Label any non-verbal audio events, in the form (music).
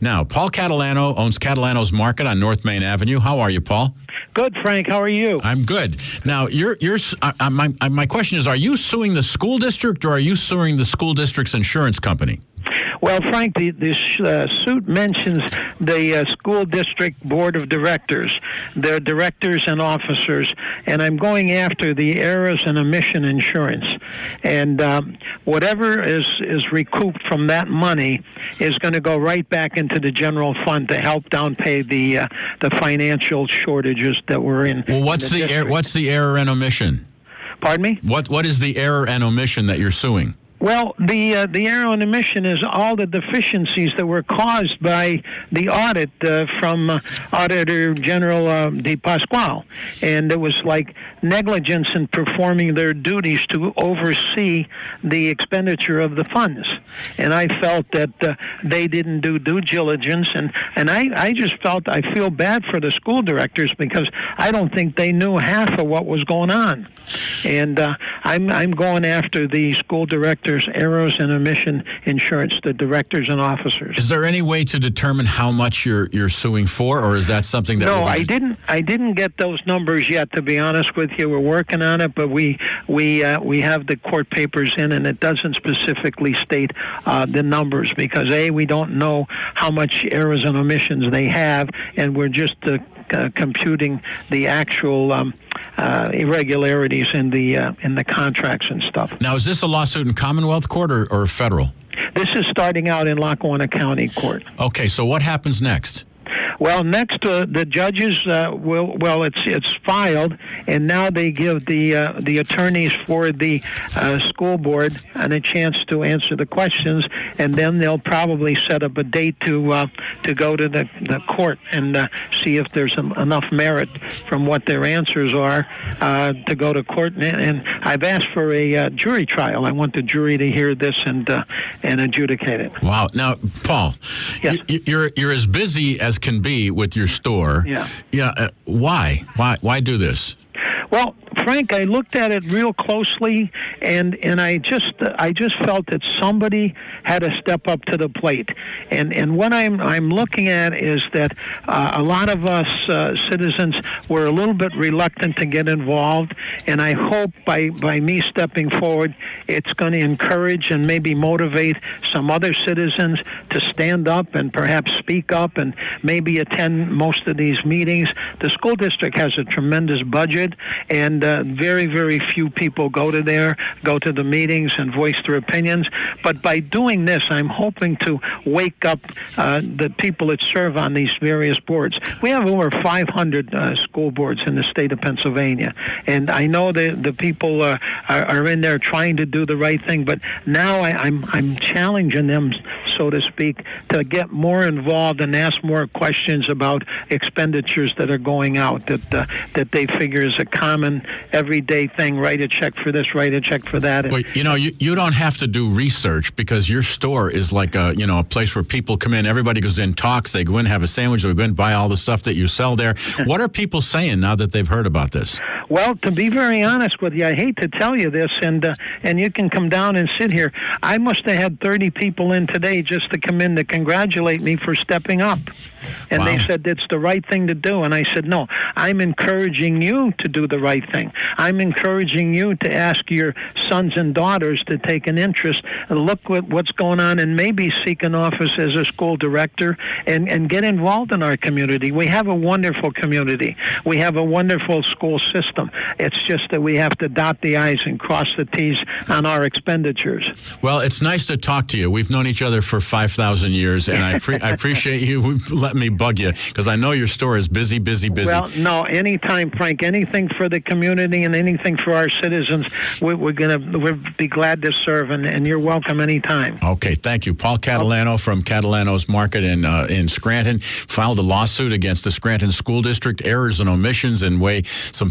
Now, Paul Catalano owns Catalano's Market on North Main Avenue. How are you, Paul? Good, Frank. How are you? I'm good. Now, you're you're uh, my my question is: Are you suing the school district or are you suing the school district's insurance company? Well, Frank, the, this uh, suit mentions the uh, school district board of directors, their directors and officers, and I'm going after the errors and omission insurance. And um, whatever is, is recouped from that money is going to go right back into the general fund to help down pay the uh, the financial shortages that we're in. Well, what's in the, the er- what's the error and omission? Pardon me? What what is the error and omission that you're suing? Well, the uh, the error and omission is all the deficiencies that were caused by the audit uh, from uh, Auditor General uh, De Pasquale, and it was like negligence in performing their duties to oversee the expenditure of the funds. And I felt that uh, they didn't do due diligence, and and I I just felt I feel bad for the school directors because I don't think they knew half of what was going on, and uh, I'm I'm going after the school directors errors and omission insurance the directors and officers. Is there any way to determine how much you're you're suing for, or is that something that? No, I didn't. I didn't get those numbers yet. To be honest with you, we're working on it, but we we uh, we have the court papers in, and it doesn't specifically state uh, the numbers because a we don't know how much errors and omissions they have, and we're just uh, uh, computing the actual um, uh, irregularities in the uh, in the contracts and stuff. Now, is this a lawsuit in Commonwealth Court or, or federal? This is starting out in Lackawanna County Court. Okay, so what happens next? Well, next uh, the judges uh, will. Well, it's it's filed, and now they give the uh, the attorneys for the uh, school board and a chance to answer the questions, and then they'll probably set up a date to uh, to go to the the court and uh, see if there's enough merit from what their answers are uh, to go to court. And, and I've asked for a uh, jury trial. I want the jury to hear this and uh, and adjudicate it. Wow. Now, Paul, Yes. you're you're as busy as can be with your store. Yeah. Yeah. Uh, why? Why? Why do this? Well, Frank, I looked at it real closely, and and I just I just felt that somebody had to step up to the plate, and and what I'm I'm looking at is that uh, a lot of us uh, citizens were a little bit reluctant to get involved, and I hope by by me stepping forward, it's going to encourage and maybe motivate some other citizens to stand up and perhaps speak up and maybe attend most of these meetings. The school district has a tremendous budget, and uh, very, very few people go to there, go to the meetings, and voice their opinions. But by doing this, I'm hoping to wake up uh, the people that serve on these various boards. We have over 500 uh, school boards in the state of Pennsylvania, and I know that the people uh, are, are in there trying to do the right thing. But now I, I'm I'm challenging them, so to speak, to get more involved and ask more questions about expenditures that are going out that uh, that they figure is a common everyday thing. Write a check for this, write a check for that. Well, you know, you, you don't have to do research because your store is like a you know a place where people come in. Everybody goes in, talks. They go in, have a sandwich. They go in, buy all the stuff that you sell there. (laughs) what are people saying now that they've heard about this? Well, to be very honest with you, I hate to tell you this, and uh, and you can come down and sit here. I must have had 30 people in today just to come in to congratulate me for stepping up, and they said it's the right thing to do. And I said, no, I'm encouraging you to do the right thing. I'm encouraging you to ask your sons and daughters to take an interest and look what, what's going on, and maybe seek an office as a school director and and get involved in our community. We have a wonderful community. We have a wonderful school system. Them. It's just that we have to dot the i's and cross the t's on our expenditures. Well, it's nice to talk to you. We've known each other for five thousand years, and I, (laughs) pre- I appreciate you letting me bug you because I know your store is busy, busy, busy. Well, no, anytime, Frank. Anything for the community and anything for our citizens, we, we're gonna we'll be glad to serve, and, and you're welcome anytime. Okay, thank you. Paul Catalano from Catalano's Market in uh, in Scranton filed a lawsuit against the Scranton School District errors and omissions and way some